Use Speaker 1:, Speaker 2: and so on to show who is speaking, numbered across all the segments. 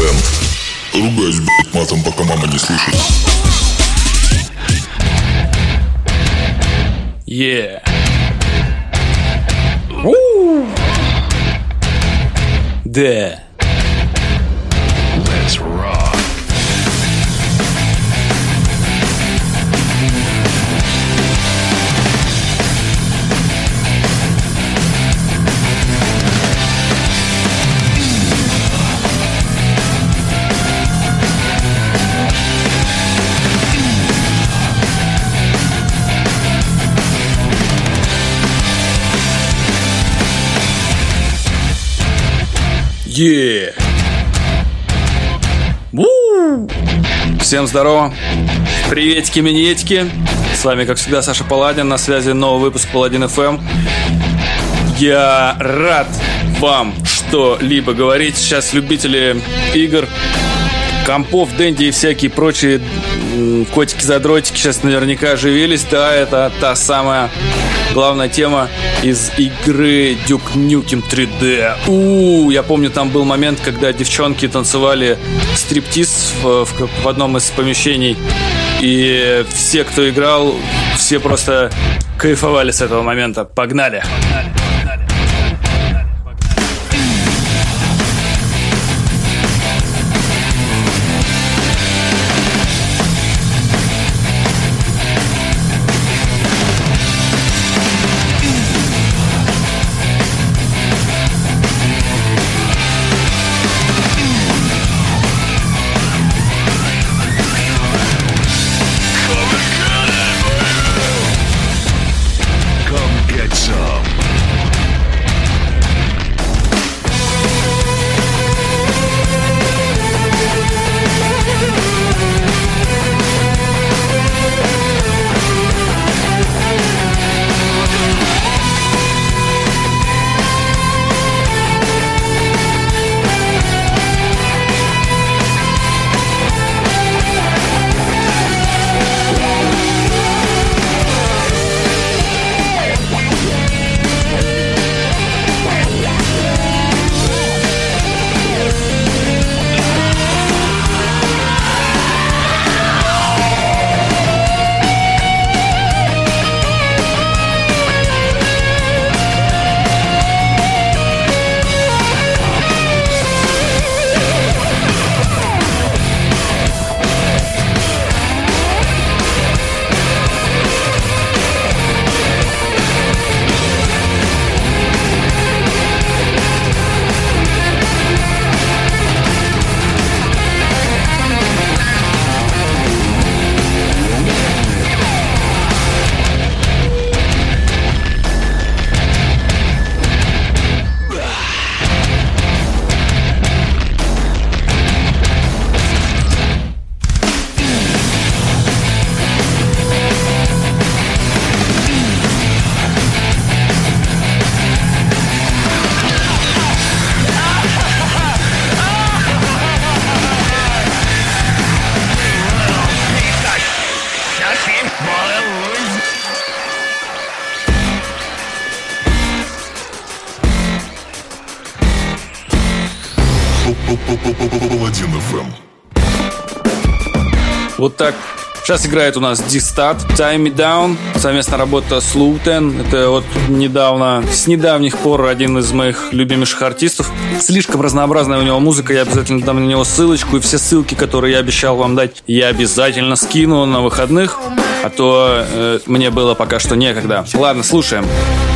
Speaker 1: FM. Ругаюсь, блядь, матом, пока мама не слышит.
Speaker 2: Yeah. Да.
Speaker 3: Let's
Speaker 2: Yeah. Всем здорово. Приветики, минетики. С вами, как всегда, Саша Паладин. На связи новый выпуск Паладин FM. Я рад вам что-либо говорить. Сейчас любители игр, компов, дэнди и всякие прочие котики-задротики сейчас наверняка оживились. Да, это та самая главная тема из игры Duke Nukem 3D. У, я помню, там был момент, когда девчонки танцевали стриптиз в, в, в одном из помещений. И все, кто играл, все просто кайфовали с этого момента. Погнали!
Speaker 3: Come
Speaker 2: Вот так. Сейчас играет у нас D-Stat, Time Me Down, совместная работа с Luten. Это вот недавно, с недавних пор один из моих любимейших артистов. Слишком разнообразная у него музыка, я обязательно дам на него ссылочку. И все ссылки, которые я обещал вам дать, я обязательно скину на выходных. А то э, мне было пока что некогда. Ладно, слушаем.
Speaker 4: I'm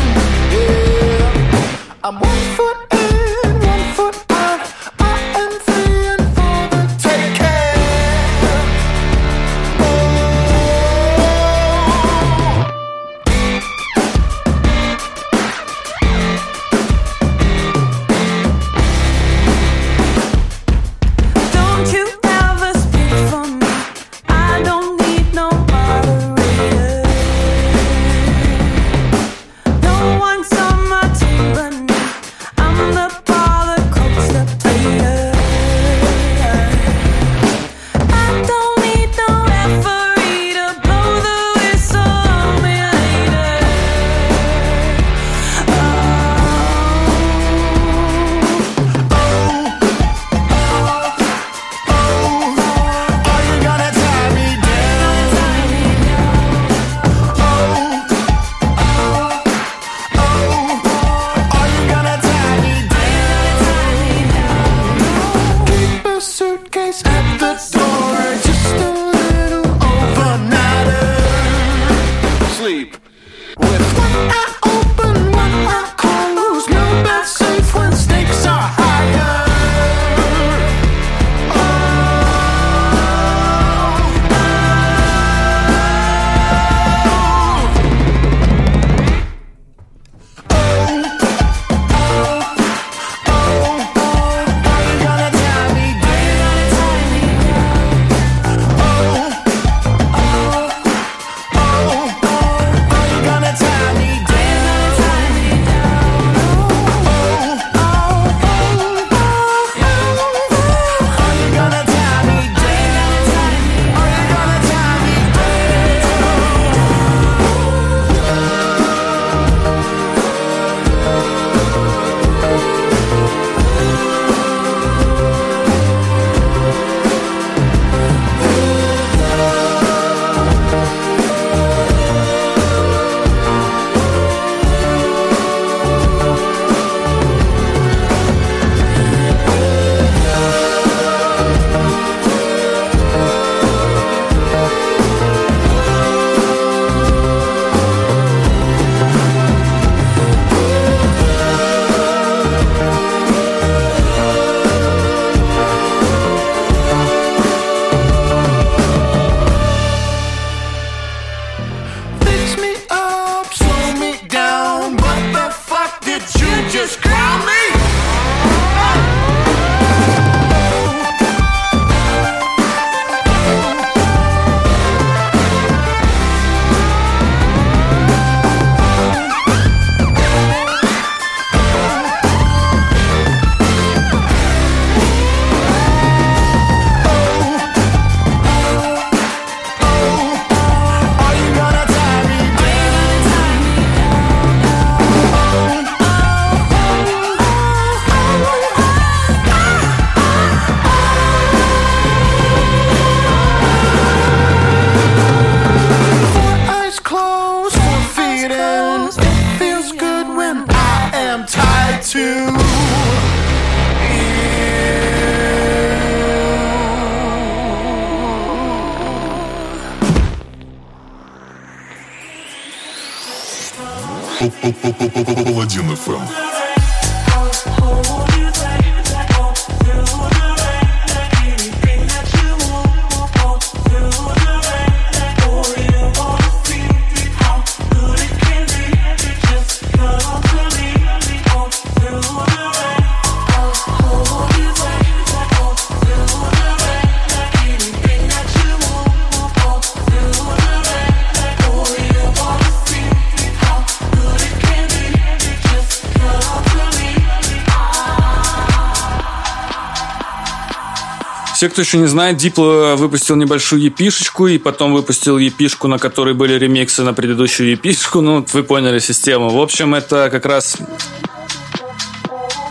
Speaker 2: Все, кто еще не знает, Дипло выпустил небольшую епишечку, и потом выпустил епишку, на которой были ремиксы на предыдущую епишку. Ну, вы поняли систему. В общем, это как раз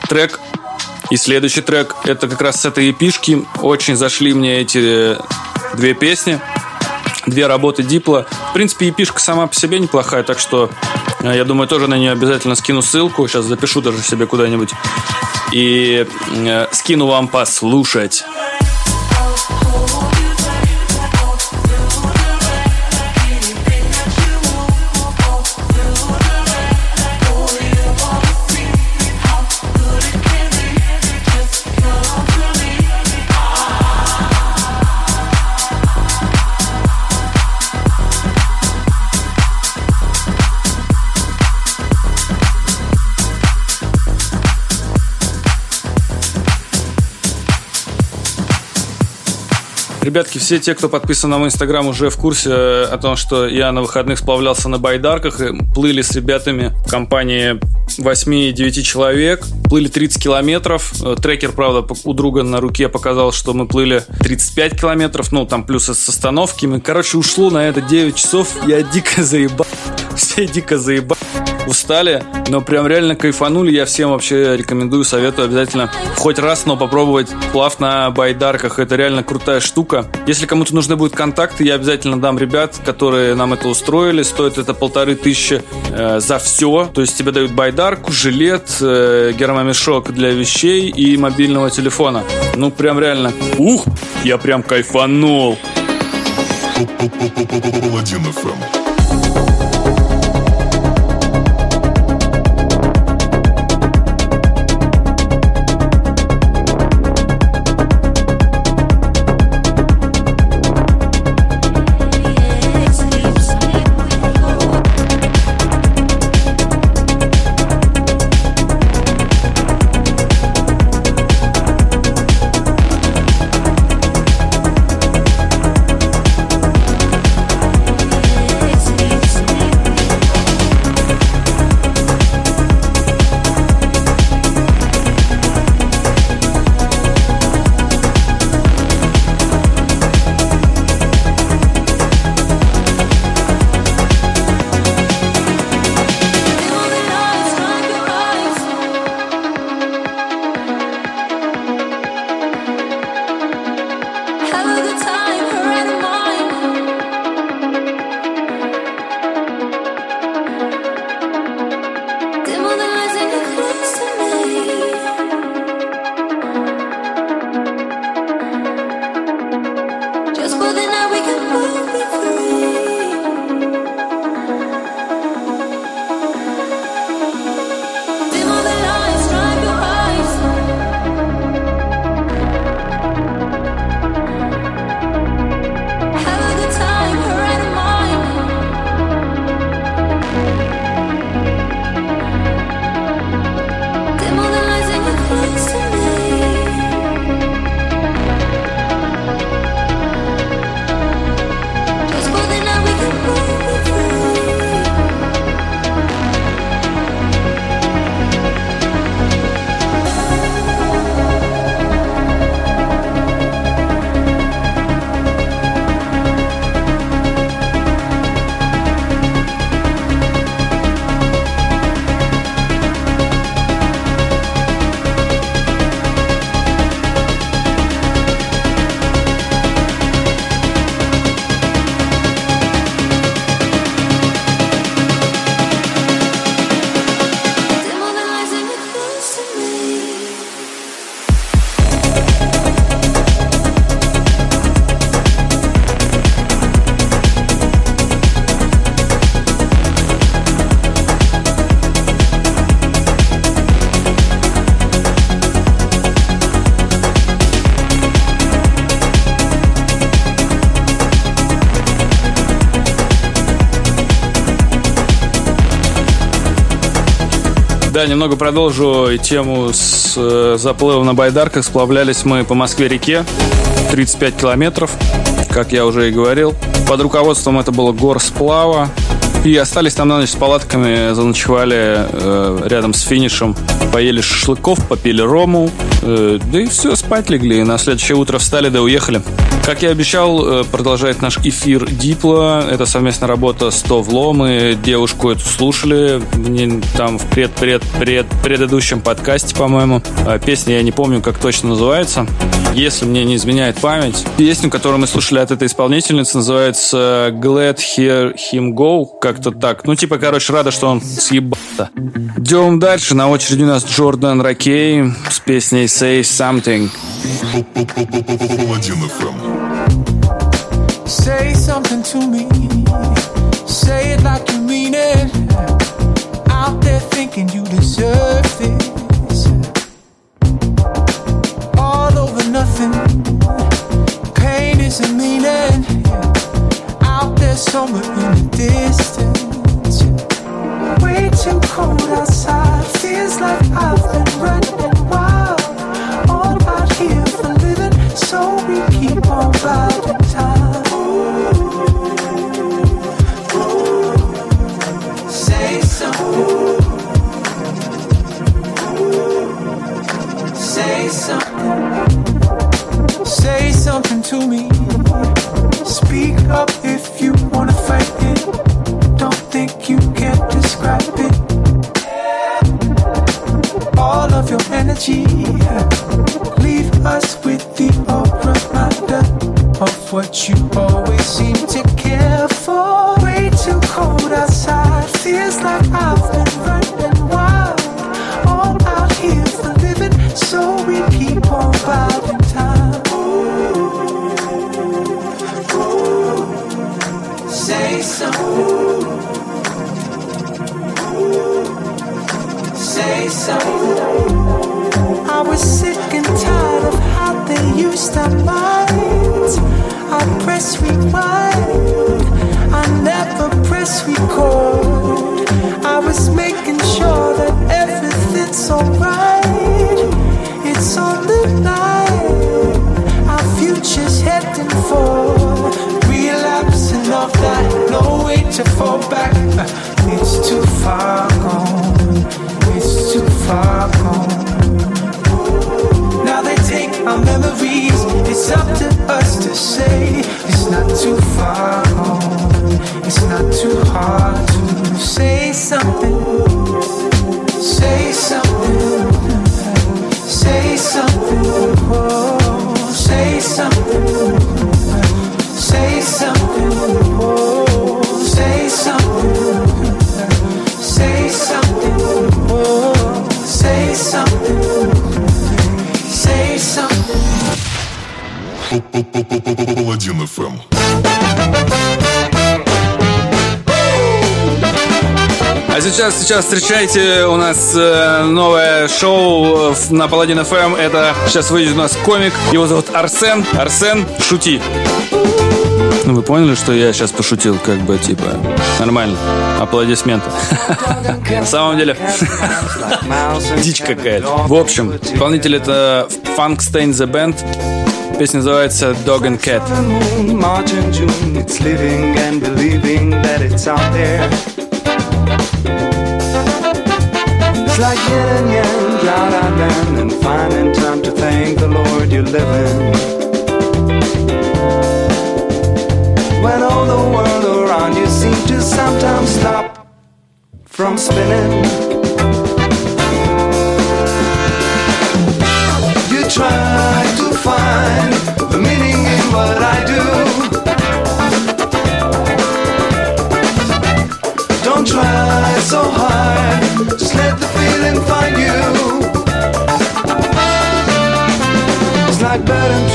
Speaker 2: трек. И следующий трек, это как раз с этой епишки. Очень зашли мне эти две песни. Две работы Дипла. В принципе, епишка сама по себе неплохая, так что э, я думаю, тоже на нее обязательно скину ссылку. Сейчас запишу даже себе куда-нибудь. И э, скину вам послушать. Ребятки, все те, кто подписан на мой инстаграм, уже в курсе э, о том, что я на выходных сплавлялся на байдарках и плыли с ребятами в компании 8-9 человек. Плыли 30 километров. Э, Трекер, правда, у друга на руке показал, что мы плыли 35 километров. Ну, там плюс с остановками. Короче, ушло на это 9 часов. Я дико заебал. Все дико заебал. Устали, но прям реально кайфанули. Я всем вообще рекомендую, советую обязательно хоть раз, но попробовать плав на байдарках. Это реально крутая штука. Если кому-то нужны будут контакты, я обязательно дам ребят, которые нам это устроили. Стоит это полторы тысячи э, за все. То есть тебе дают байдарку, жилет, э, гермомешок для вещей и мобильного телефона. Ну, прям реально. Ух, я прям кайфанул.
Speaker 4: Паладин FM.
Speaker 2: Да, немного продолжу тему с э, заплывом на байдарках. Сплавлялись мы по Москве-реке, 35 километров, как я уже и говорил. Под руководством это было горсплава. И остались там на ночь с палатками, заночевали э, рядом с финишем, поели шашлыков, попили рому, э, да и все, спать легли. На следующее утро встали, да уехали. Как я обещал, э, продолжает наш эфир Дипла. Это совместная работа с Товло. Мы девушку эту слушали в не- там в пред-пред-пред предыдущем подкасте, по-моему. А Песня я не помню, как точно называется. Если мне не изменяет память. Песню, которую мы слушали от этой исполнительницы, называется Glad Hear Him Go. Как-то так. Ну, типа, короче, рада, что он съебался. Идем дальше. На очереди у нас Джордан Ракей с песней Say Something.
Speaker 5: Say something to me. Say it like you mean it. Out there thinking you deserve this. All over nothing. Pain isn't meaning. Out there somewhere in the distance. Way too cold outside.
Speaker 2: Сейчас, встречайте у нас э, новое шоу э, на Паладин ФМ. Это сейчас выйдет у нас комик. Его зовут Арсен. Арсен, шути. Ну, вы поняли, что я сейчас пошутил, как бы, типа, нормально. Аплодисменты. На самом деле, дичь какая-то. В общем, исполнитель это Funkstein The Band. Песня называется Dog and Cat.
Speaker 6: it's living. It's like yin and yang, out land, and finding time to thank the Lord you're living. When all the world around you seems to sometimes stop from spinning. You try to find the meaning in what I do. Don't try so hard, just let the feeling find you. It's like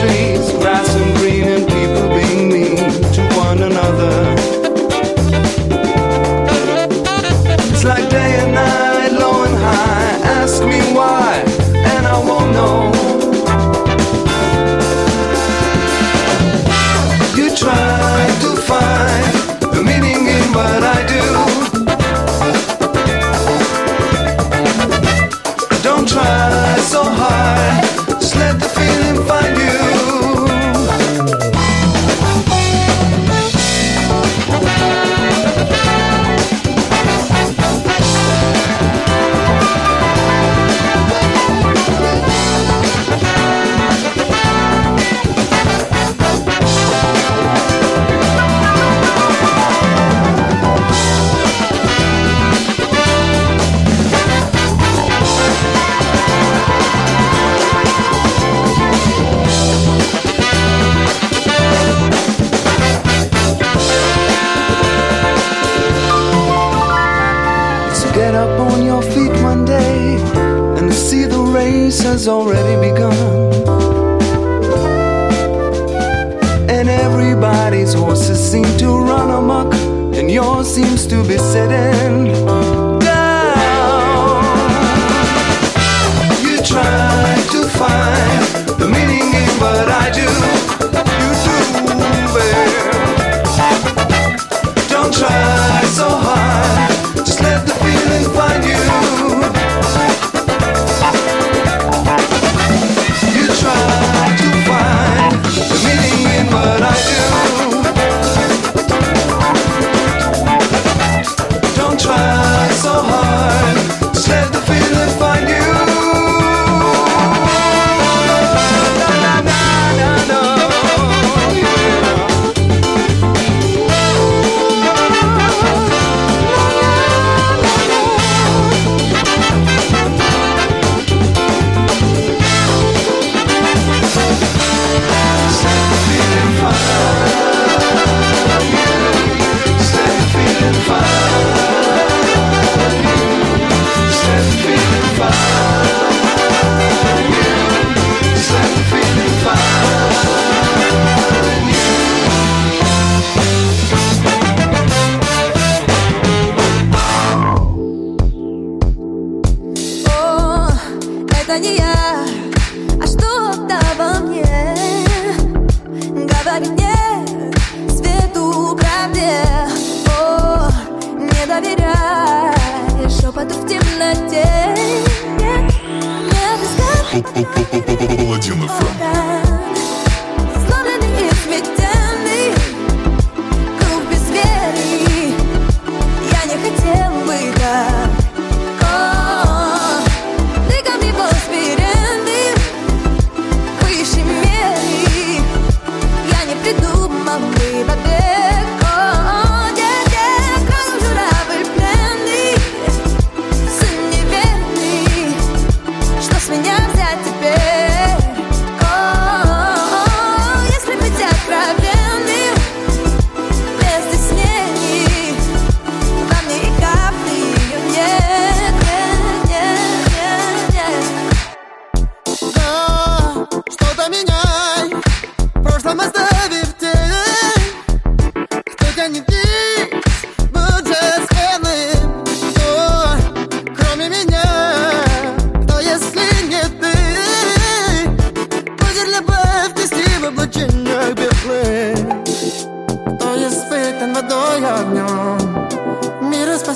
Speaker 6: trees, grass and green, and people being mean to one another. It's like day and night, low and high. Ask me why, and I won't know. You try to find the meaning in what I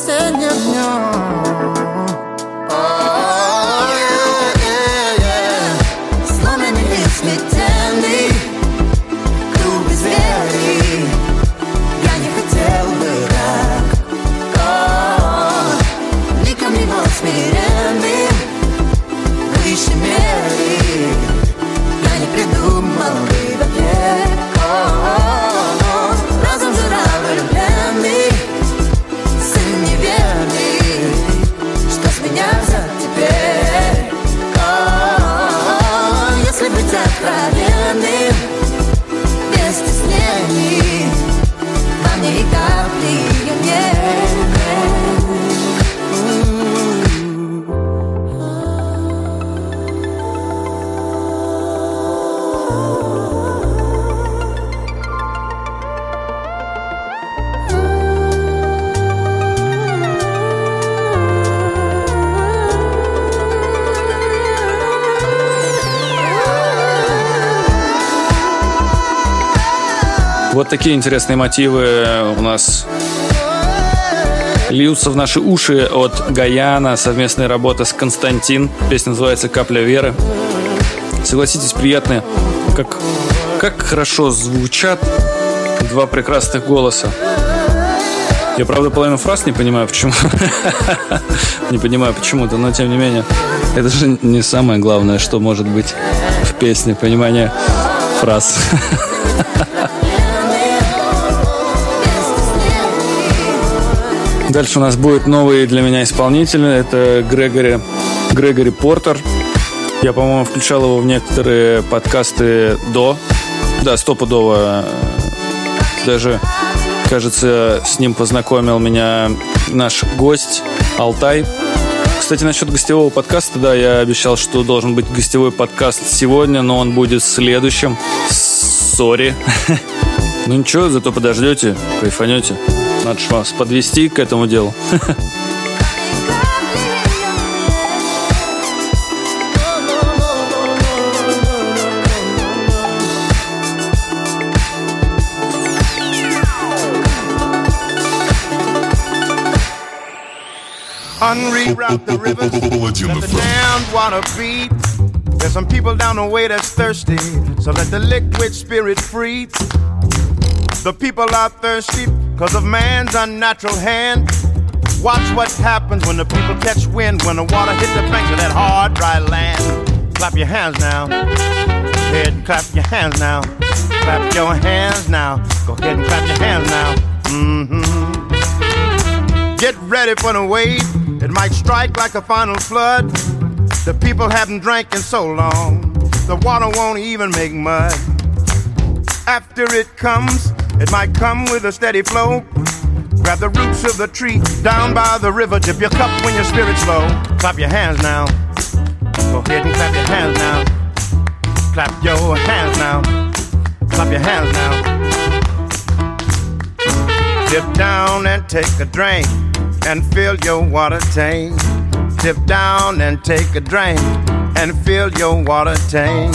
Speaker 2: hacerme Такие интересные мотивы у нас льются в наши уши от Гаяна. Совместная работа с Константин. Песня называется «Капля веры». Согласитесь, приятные. Как, как хорошо звучат два прекрасных голоса. Я, правда, половину фраз не понимаю, почему. Не понимаю почему-то, но тем не менее. Это же не самое главное, что может быть в песне, понимание фраз. Дальше у нас будет новый для меня исполнитель. Это Грегори, Грегори Портер. Я, по-моему, включал его в некоторые подкасты до. Да, стопудово. Даже, кажется, с ним познакомил меня наш гость Алтай. Кстати, насчет гостевого подкаста, да, я обещал, что должен быть гостевой подкаст сегодня, но он будет следующим. Сори. Ну ничего, зато подождете, кайфанете. Надо же вас подвести к этому делу.
Speaker 7: Unreroute the rivers, let the damned water beat. There's some people down the way that's thirsty, so let the liquid spirit free. The people are thirsty because of man's unnatural hand. Watch what happens when the people catch wind, when the water hits the banks of that hard, dry land. Clap your hands now. Go ahead and clap your hands now. Clap your hands now. Go ahead and clap your hands now. Mm-hmm. Get ready for the wave. It might strike like a final flood. The people haven't drank in so long. The water won't even make mud. After it comes, it might come with a steady flow. Grab the roots of the tree down by the river. Dip your cup when your spirit's low. Clap your hands now. Go ahead and clap your hands now. Clap your hands now. Clap your hands now. Dip down and take a drink and fill your water tank. Dip down and take a drink and fill your water tank.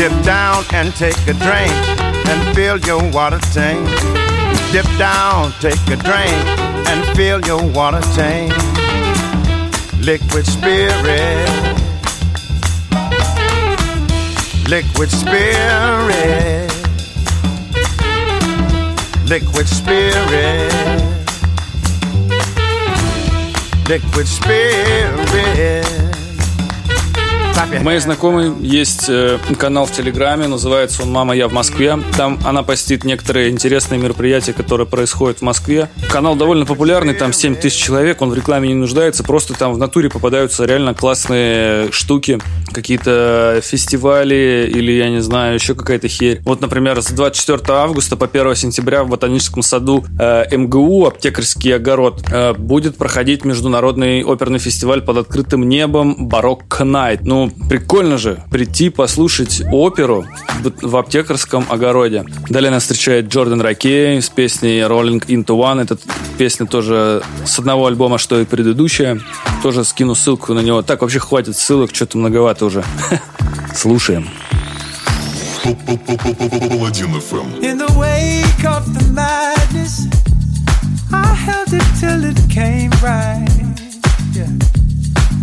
Speaker 7: Dip down and take a drink and fill your water tank. Dip down, take a drink and fill your water tank. Liquid spirit. Liquid spirit. Liquid spirit. Liquid spirit. Hands.
Speaker 2: знакомой есть э, канал в Телеграме, называется он «Мама, я в Москве». Там она постит некоторые интересные мероприятия, которые происходят в Москве. Канал довольно популярный, там 7 тысяч человек, он в рекламе не нуждается, просто там в натуре попадаются реально классные штуки, какие-то фестивали или, я не знаю, еще какая-то херь. Вот, например, с 24 августа по 1 сентября в Ботаническом саду э, МГУ «Аптекарский огород» э, будет проходить международный оперный фестиваль под открытым небом «Барокко Найт». Ну, прикольно же прийти послушать оперу в, аптекарском огороде. Далее нас встречает Джордан Ракей с песней Rolling Into One. Эта песня тоже с одного альбома, что и предыдущая. Тоже скину ссылку на него. Так, вообще хватит ссылок, что-то многовато уже. Слушаем.
Speaker 4: FM.
Speaker 5: In the wake of the madness, I held it till it came right.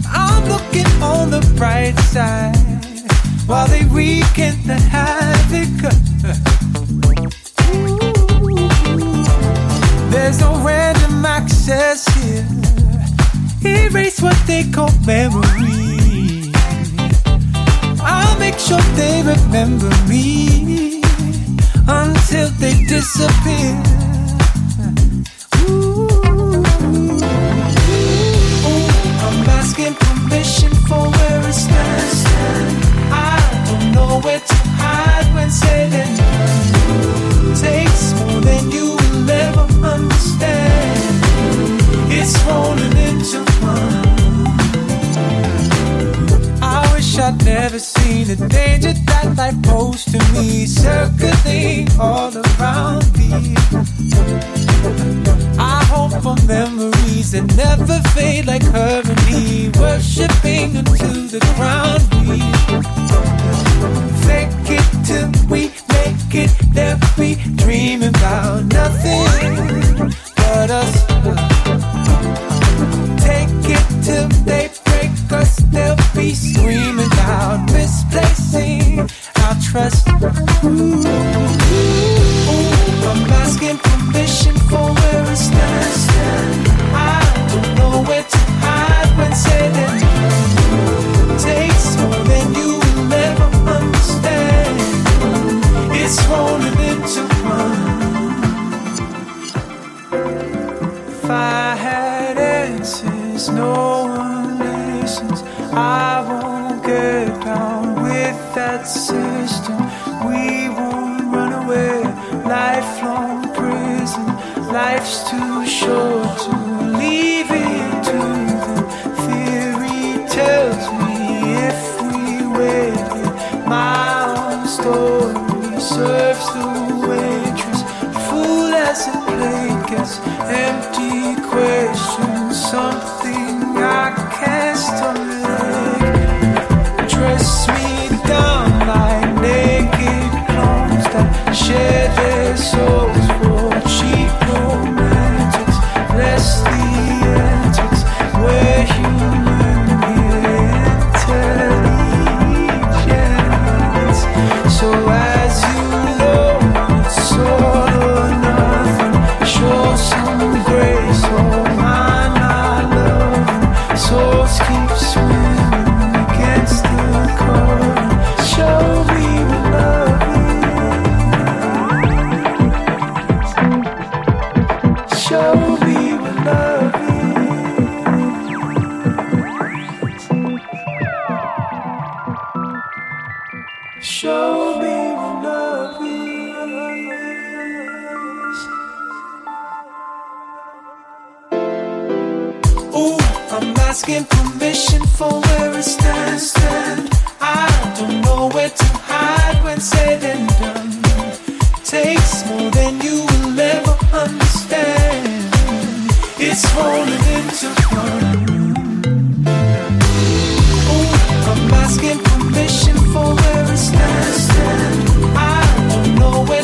Speaker 5: I'm looking on the bright side while they wreaking the havoc. There's no random access here. Erase what they call memory. I'll make sure they remember me until they disappear. Asking permission for where it stands. I don't know where to hide when done. Takes more than you will ever understand. It's rolling into one. I wish I'd never seen the danger that life posed to me, circling all around me. I for memories that never fade like her and me, worshipping unto the ground we fake it till we make it, that we dream about nothing but us. Take it till they break us, they'll be screaming out, misplacing our trust. Ooh, ooh, I'm asking permission for where it stands. Asking permission for where it stands. Stand. I don't know where to hide when said and done. Takes more than you will ever understand. It's rolling into one. Ooh, I'm asking permission for where it stands. Stand. I don't know where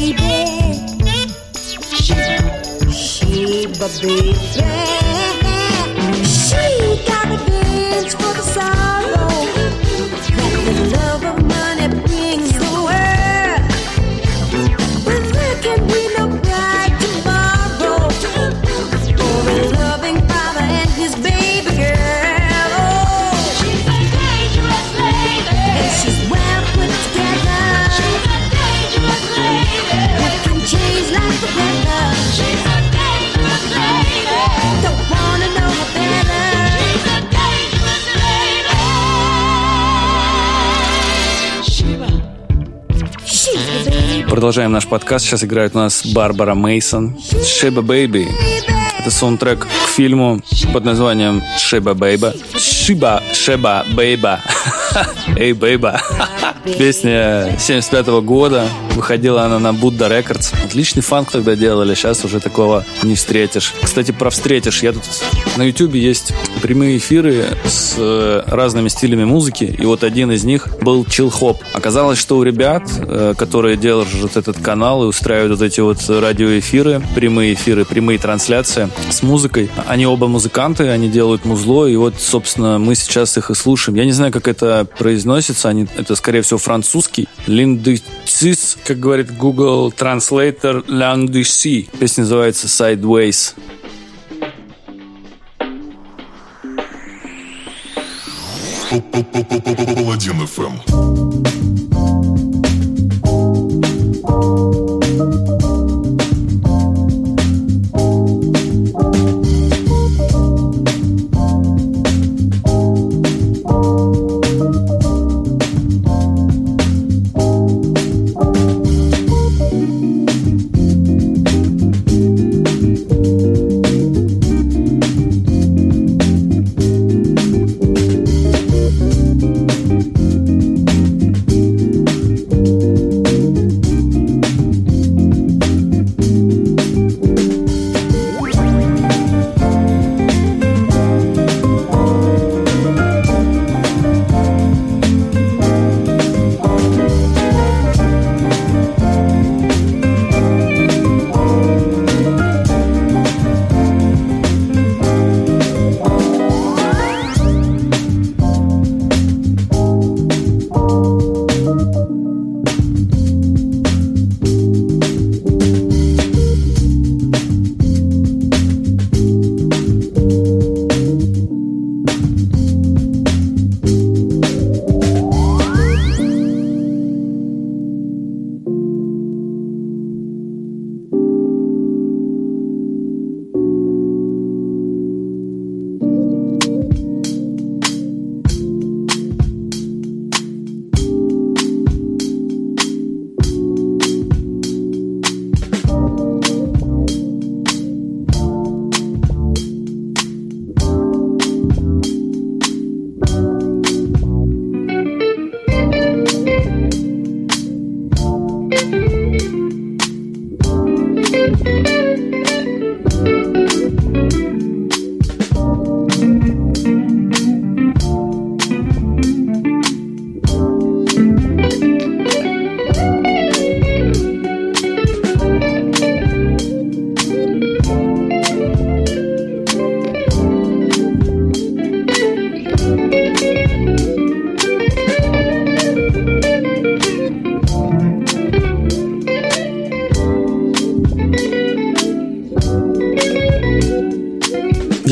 Speaker 8: baby. Sheba baby. She got revenge for the sorrow that the love
Speaker 2: Продолжаем наш подкаст. Сейчас играет у нас Барбара Мейсон. Sheba Baby. Это саундтрек к фильму под названием Sheba Baby. Sheba, Sheba, Baby. Эй, Baby. Песня 75 года. Выходила она на Buddah Records. Отличный фанк тогда делали. Сейчас уже такого не встретишь. Кстати, про встретишь. Я тут на YouTube есть прямые эфиры с э, разными стилями музыки. И вот один из них был chillhop. Оказалось, что у ребят, э, которые держат этот канал и устраивают вот эти вот радиоэфиры, прямые эфиры, прямые трансляции с музыкой, они оба музыканты, они делают музло, и вот, собственно, мы сейчас их и слушаем. Я не знаю, как это произносится, они, это, скорее всего, французский. Линдуцис, как говорит Google Translator, Ландуси. Песня называется Sideways.
Speaker 4: Паладин FM.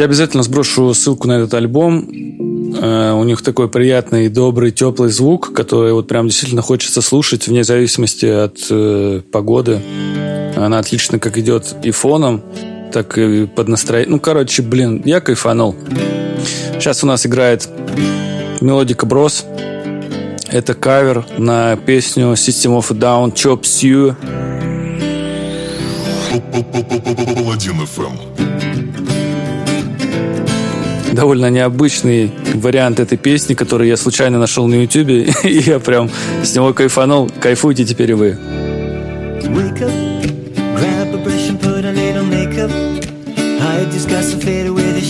Speaker 2: Обязательно сброшу ссылку на этот альбом. Э, У них такой приятный, добрый, теплый звук, который вот прям действительно хочется слушать вне зависимости от э, погоды. Она отлично как идет и фоном, так и под настроение. Ну, короче, блин, я кайфанул. Сейчас у нас играет мелодика Брос. Это кавер на песню System of a Down Chops You.
Speaker 4: Паладин FM.
Speaker 2: Довольно необычный вариант этой песни, который я случайно нашел на ютубе, и я прям с него кайфанул. Кайфуйте теперь вы.
Speaker 9: Grab a brush and put a little makeup. Fade away the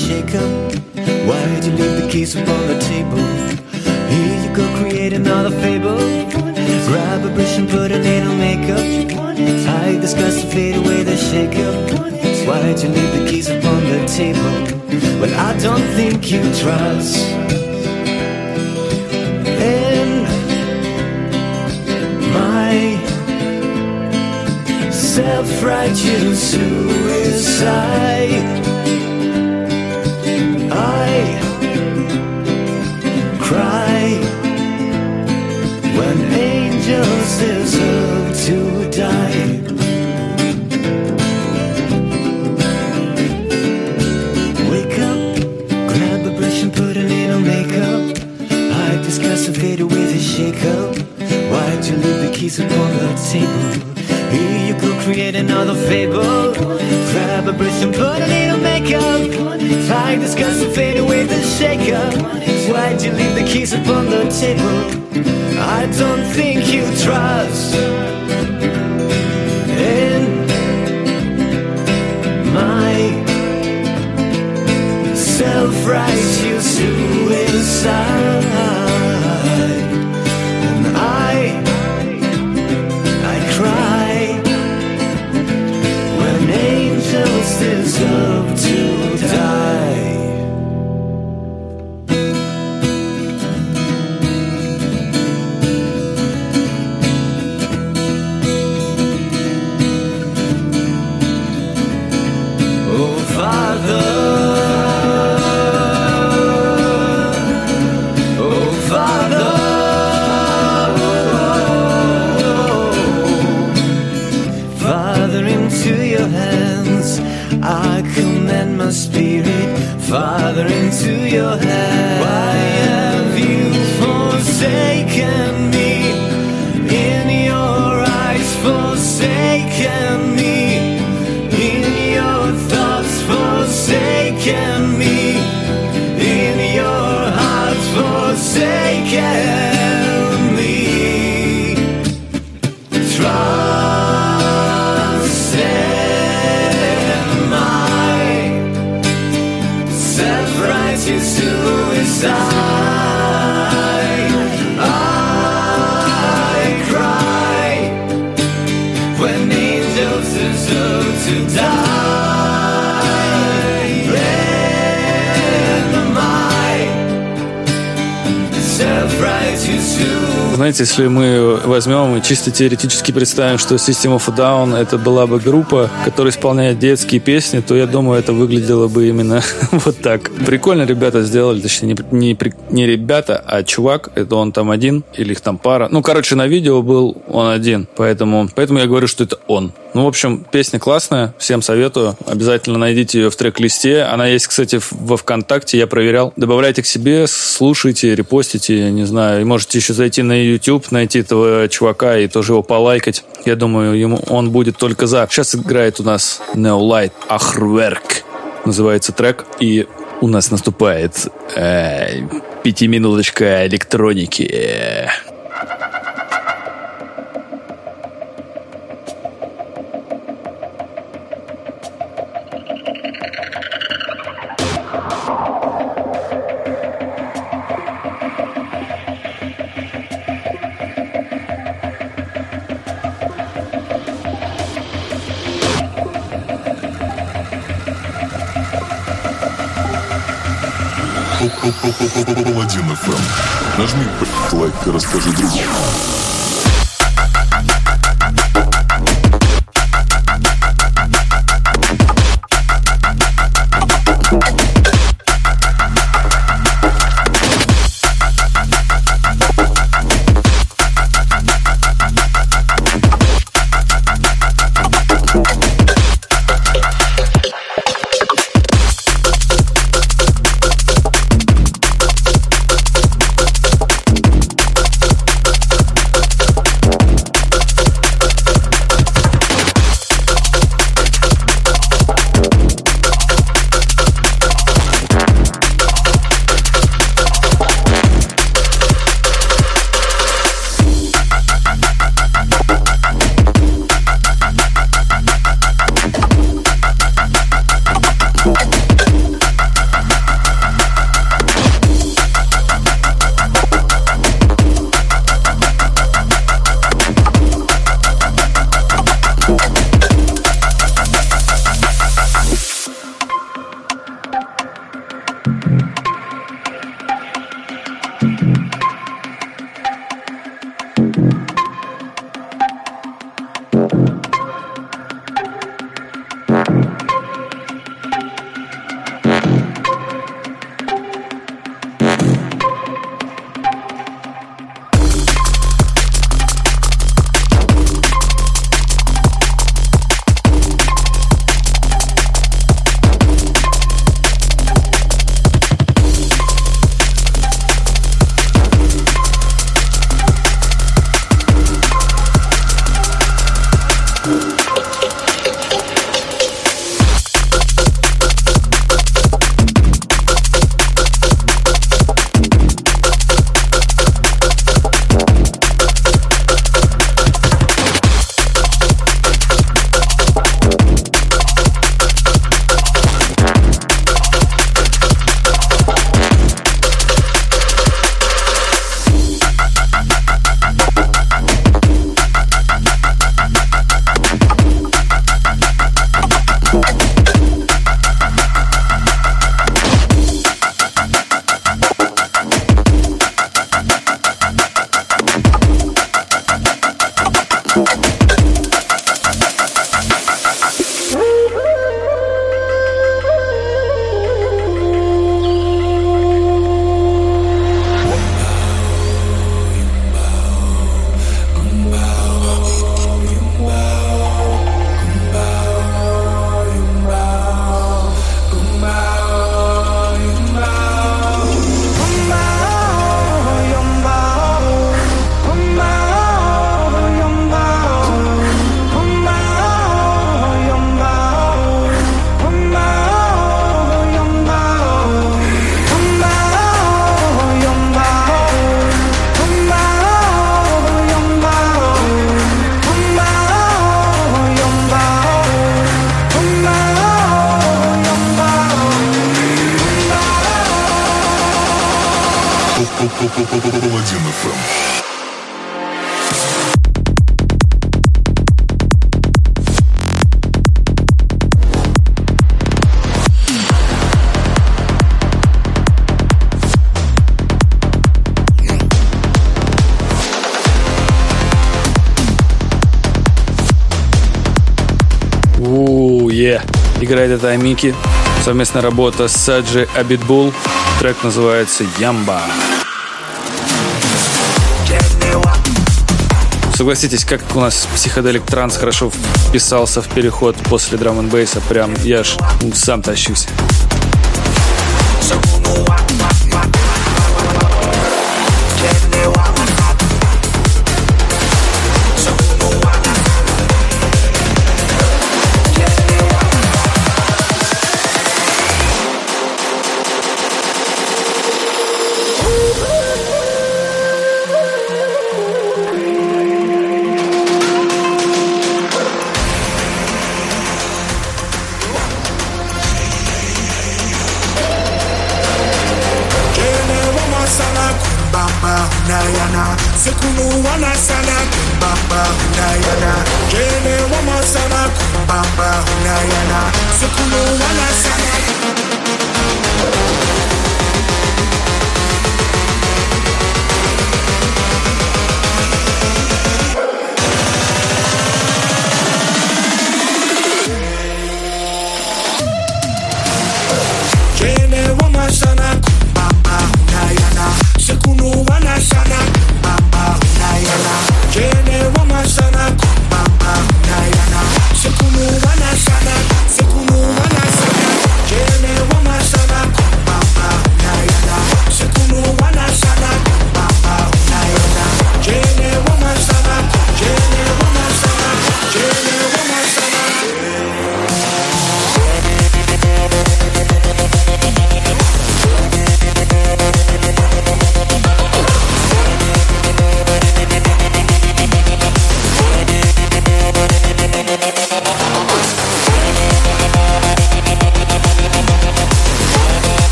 Speaker 9: fade away the shake up. Why'd you leave the keys upon the table? Well, I don't think you trust. And my self-righteous suicide. I cry when angels deserve the keys upon the table? Here you could create another fable. Grab a brush and put a little makeup. Hide disgust and fade away the shake up. Why'd you leave the keys upon the table? I don't think you trust. In my self-righteous suicide so Self-righteous suicide
Speaker 2: Знаете, если мы возьмем и чисто теоретически представим, что System of a Down это была бы группа, которая исполняет детские песни, то я думаю, это выглядело бы именно вот так. Прикольно ребята сделали, точнее, не, не, не ребята, а чувак, это он там один, или их там пара. Ну, короче, на видео был он один, поэтому, поэтому я говорю, что это он. Ну, в общем, песня классная, всем советую. Обязательно найдите ее в трек-листе. Она есть, кстати, во ВКонтакте, я проверял. Добавляйте к себе, слушайте, репостите, не знаю. И можете еще зайти на YouTube, найти этого чувака и тоже его полайкать. Я думаю, ему он будет только за. Сейчас играет у нас No Light Achwerk. Называется трек. И у нас наступает э, пятиминуточка электроники.
Speaker 4: Паладин FM. Нажми лайк и расскажи другу. Паладин ФМ.
Speaker 2: Играет это Амики. Совместная работа с Саджи Абитбул. Трек называется «Ямба». Согласитесь, как у нас психоделик транс хорошо вписался в переход после драм н бейса Прям я ж сам тащусь.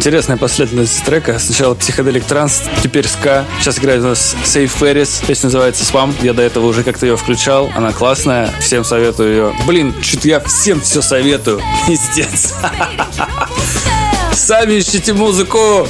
Speaker 4: Интересная последовательность трека. Сначала психоделик транс, теперь ска. Сейчас играет у нас Сейф Ferris. Песня называется «Спам». Я до этого уже как-то ее включал. Она классная. Всем советую ее. Блин, что-то я всем все советую. Пиздец. Сами ищите музыку.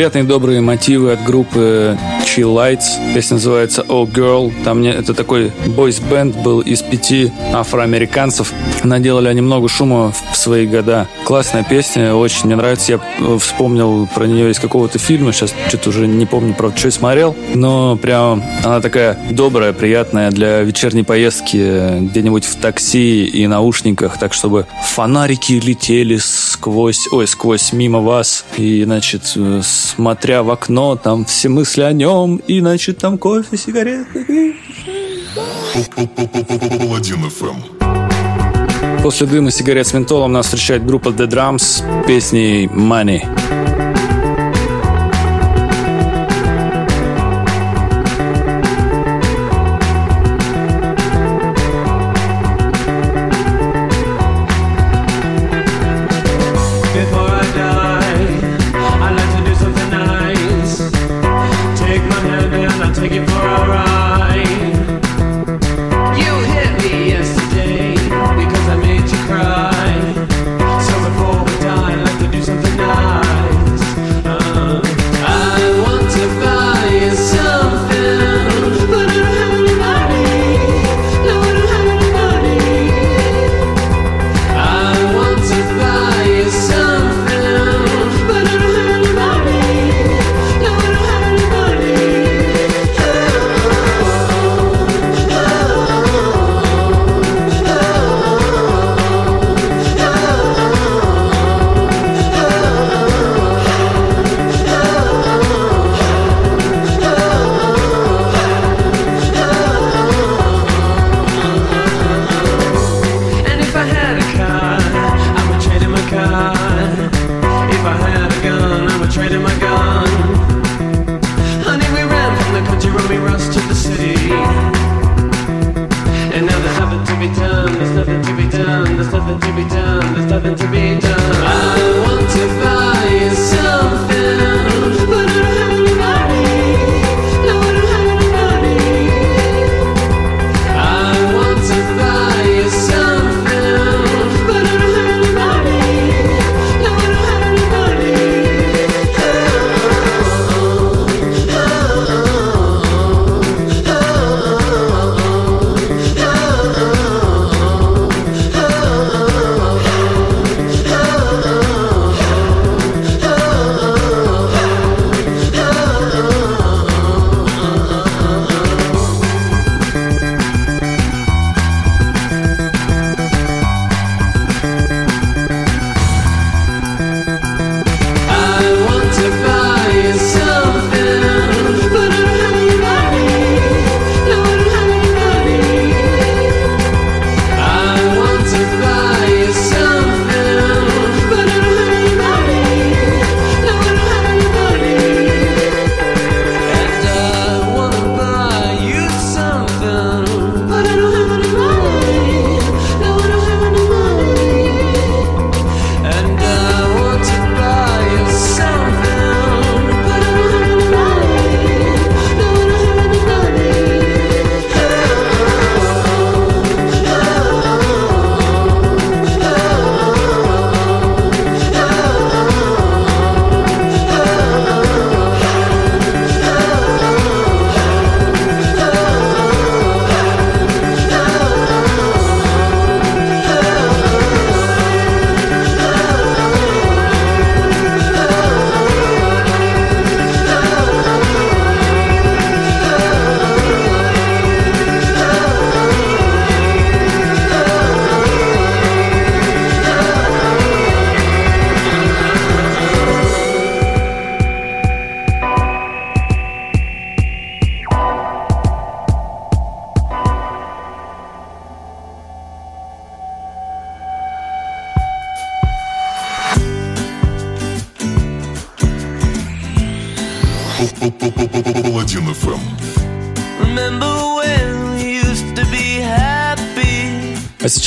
Speaker 10: Приятные добрые мотивы от группы Chill Lights. Песня называется Oh Girl. Там не- это такой бойс-бенд был из пяти афроамериканцев. Наделали они много шума в свои года. Классная песня, очень мне нравится. Я э, вспомнил про нее из какого-то фильма. Сейчас что-то уже не помню, правда, что смотрел. Но прям она такая добрая, приятная для вечерней поездки э, где-нибудь в такси и наушниках, так чтобы фонарики летели сквозь, ой, сквозь мимо вас. И, значит, э, смотря в окно, там все мысли о нем, и, значит, там кофе, сигареты.
Speaker 11: Паладин FM.
Speaker 10: После дыма сигарет с ментолом нас встречает группа The Drums с песней Money.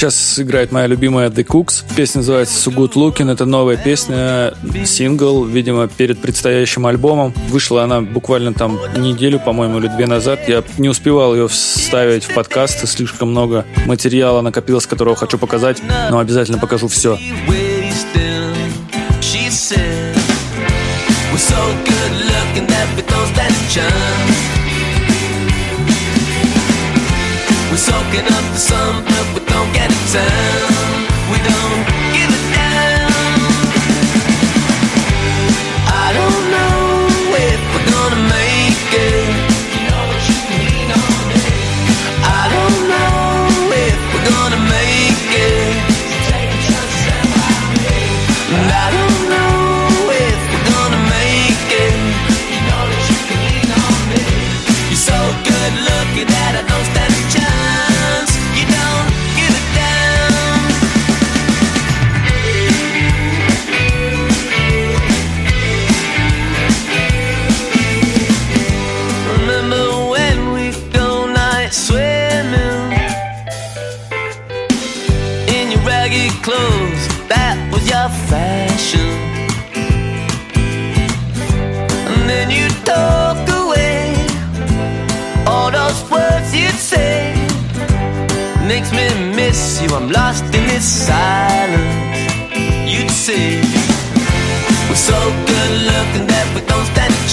Speaker 10: Сейчас играет моя любимая The Cooks. Песня называется So Good Looking. Это новая песня, сингл, видимо, перед предстоящим альбомом. Вышла она буквально там неделю, по-моему, или две назад. Я не успевал ее вставить в подкасты. Слишком много материала накопилось, которого хочу показать. Но обязательно покажу все.
Speaker 9: Soaking up the sun, but we sense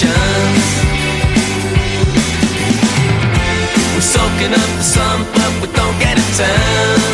Speaker 9: emotions. We're soaking up the sun, but we don't get a
Speaker 12: turn.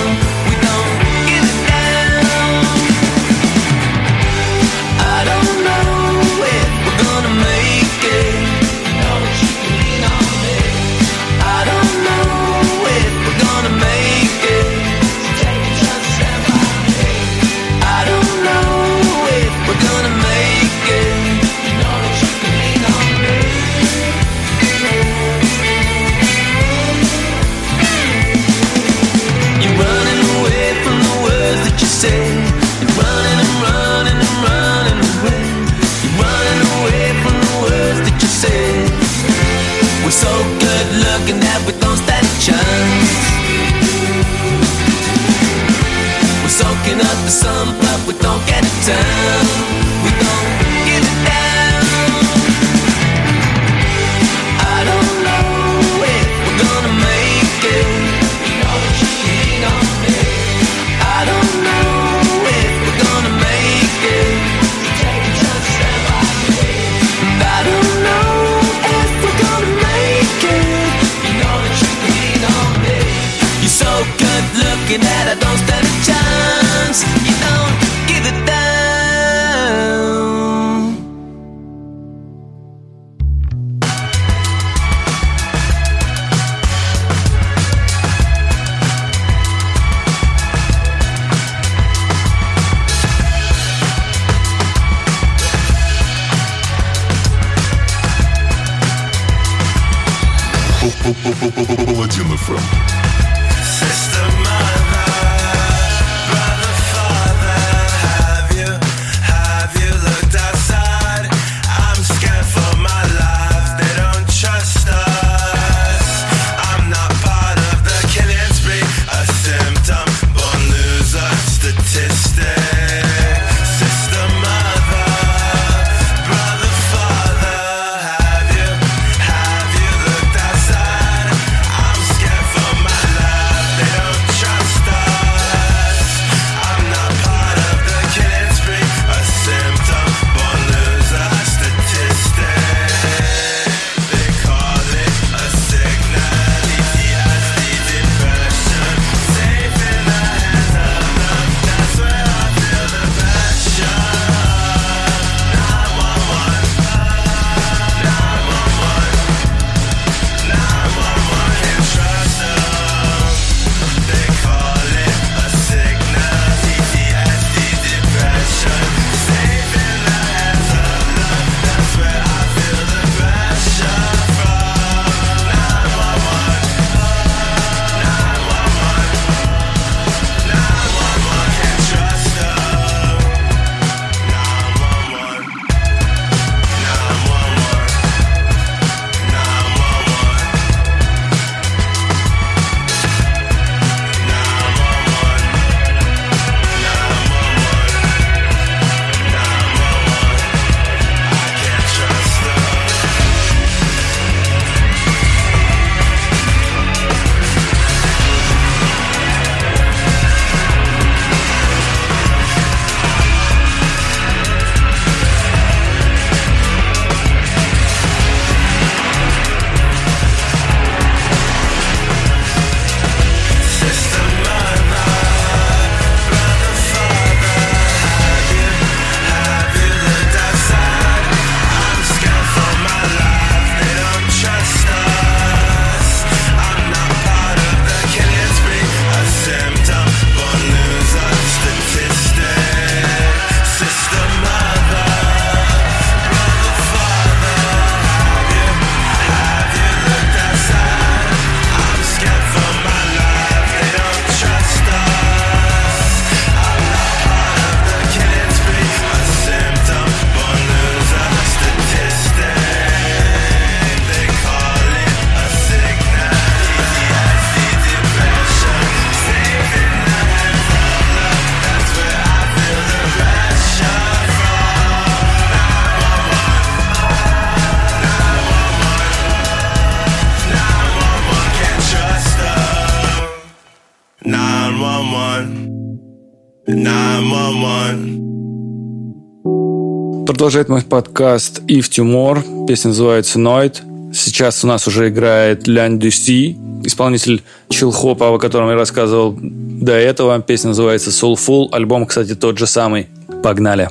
Speaker 2: Продолжает мой подкаст If Тимур. Песня называется Noid. Сейчас у нас уже играет Лян Дюси, исполнитель чилхопа, о котором я рассказывал до этого. Песня называется Soulful. Альбом, кстати, тот же самый. Погнали.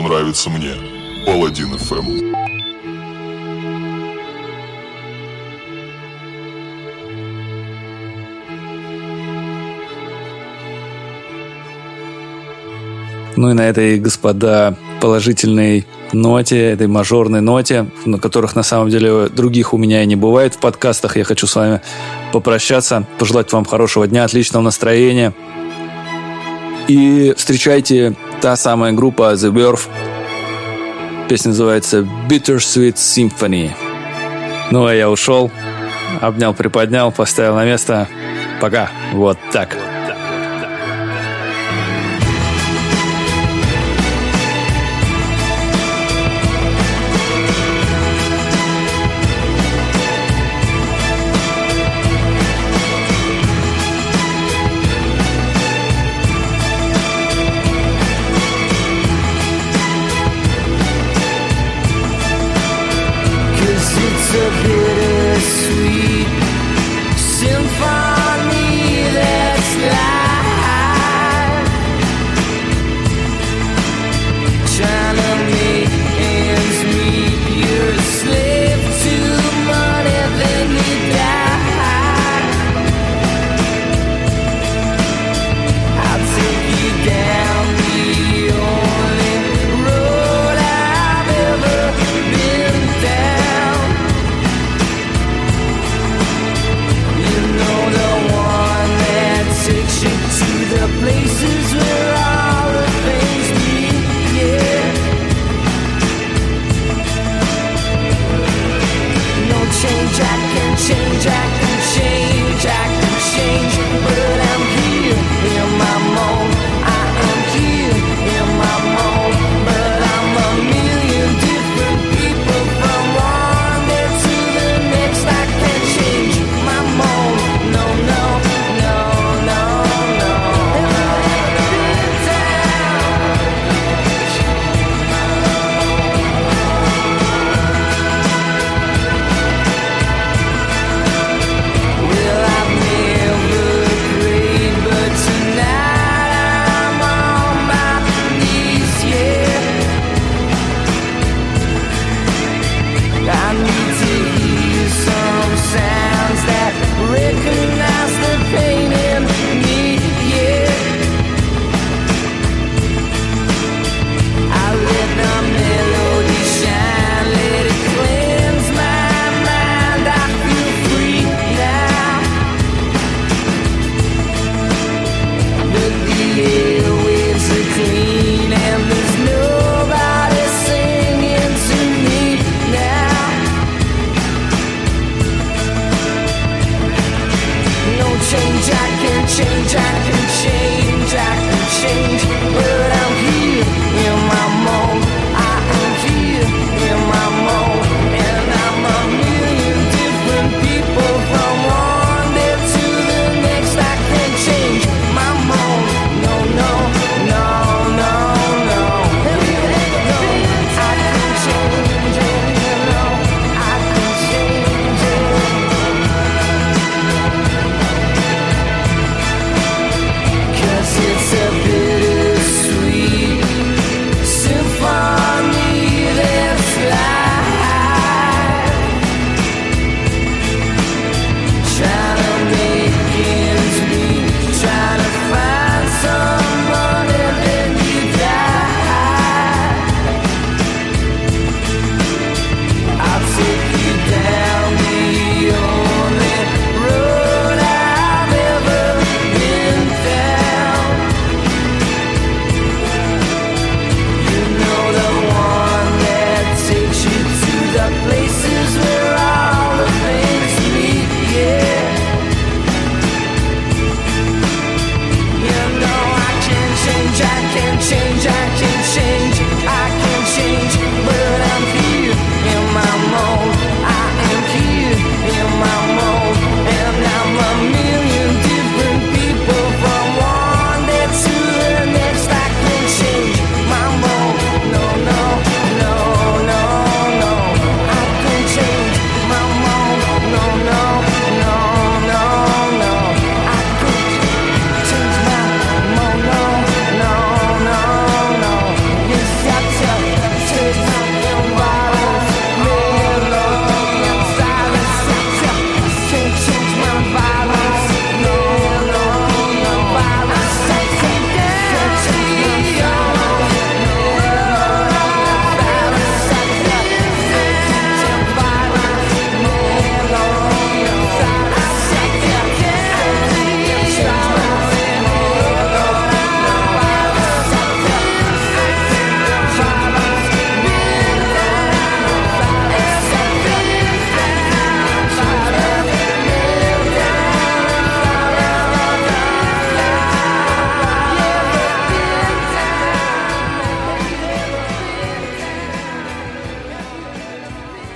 Speaker 11: Что нравится мне. Паладин FM.
Speaker 2: Ну и на этой, господа, положительной ноте, этой мажорной ноте, на которых на самом деле других у меня и не бывает в подкастах, я хочу с вами попрощаться, пожелать вам хорошего дня, отличного настроения. И встречайте та самая группа The Verve. Песня называется Bittersweet Symphony. Ну, а я ушел, обнял, приподнял, поставил на место. Пока. Вот так.
Speaker 13: Cause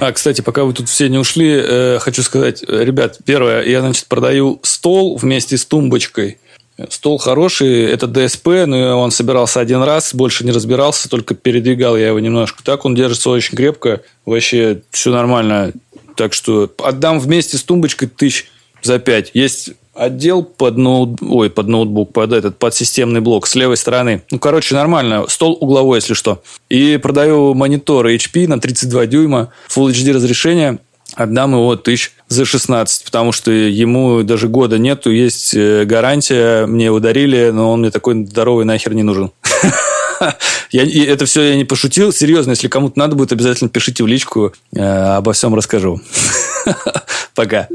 Speaker 2: А, кстати, пока вы тут все не ушли, э, хочу сказать, э, ребят, первое, я, значит, продаю стол вместе с тумбочкой. Стол хороший, это ДСП, но он собирался один раз, больше не разбирался, только передвигал я его немножко. Так он держится очень крепко, вообще все нормально. Так что отдам вместе с тумбочкой тысяч за пять. Есть отдел под ноут... Ой, под ноутбук, под этот, под системный блок с левой стороны. Ну, короче, нормально. Стол угловой, если что. И продаю мониторы HP на 32 дюйма, Full HD разрешение. Отдам его тысяч за 16, потому что ему даже года нету, есть э, гарантия, мне его дарили, но он мне такой здоровый нахер не нужен. Я, это все я не пошутил. Серьезно, если кому-то надо будет, обязательно пишите в личку. Э, обо всем расскажу. Пока.